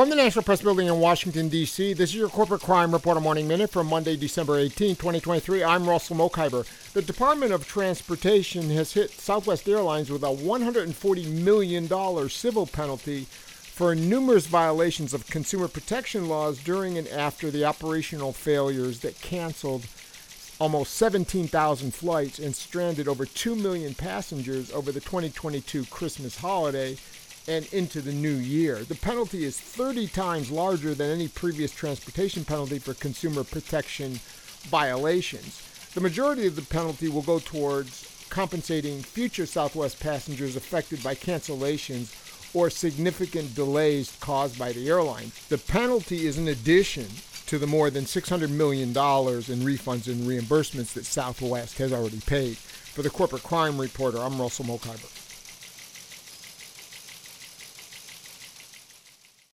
From the National Press Building in Washington, D.C., this is your Corporate Crime Reporter Morning Minute for Monday, December 18, 2023. I'm Russell Mokhiber. The Department of Transportation has hit Southwest Airlines with a $140 million civil penalty for numerous violations of consumer protection laws during and after the operational failures that canceled almost 17,000 flights and stranded over 2 million passengers over the 2022 Christmas holiday and into the new year. The penalty is 30 times larger than any previous transportation penalty for consumer protection violations. The majority of the penalty will go towards compensating future Southwest passengers affected by cancellations or significant delays caused by the airline. The penalty is an addition to the more than $600 million in refunds and reimbursements that Southwest has already paid. For the Corporate Crime Reporter, I'm Russell Mokhiber.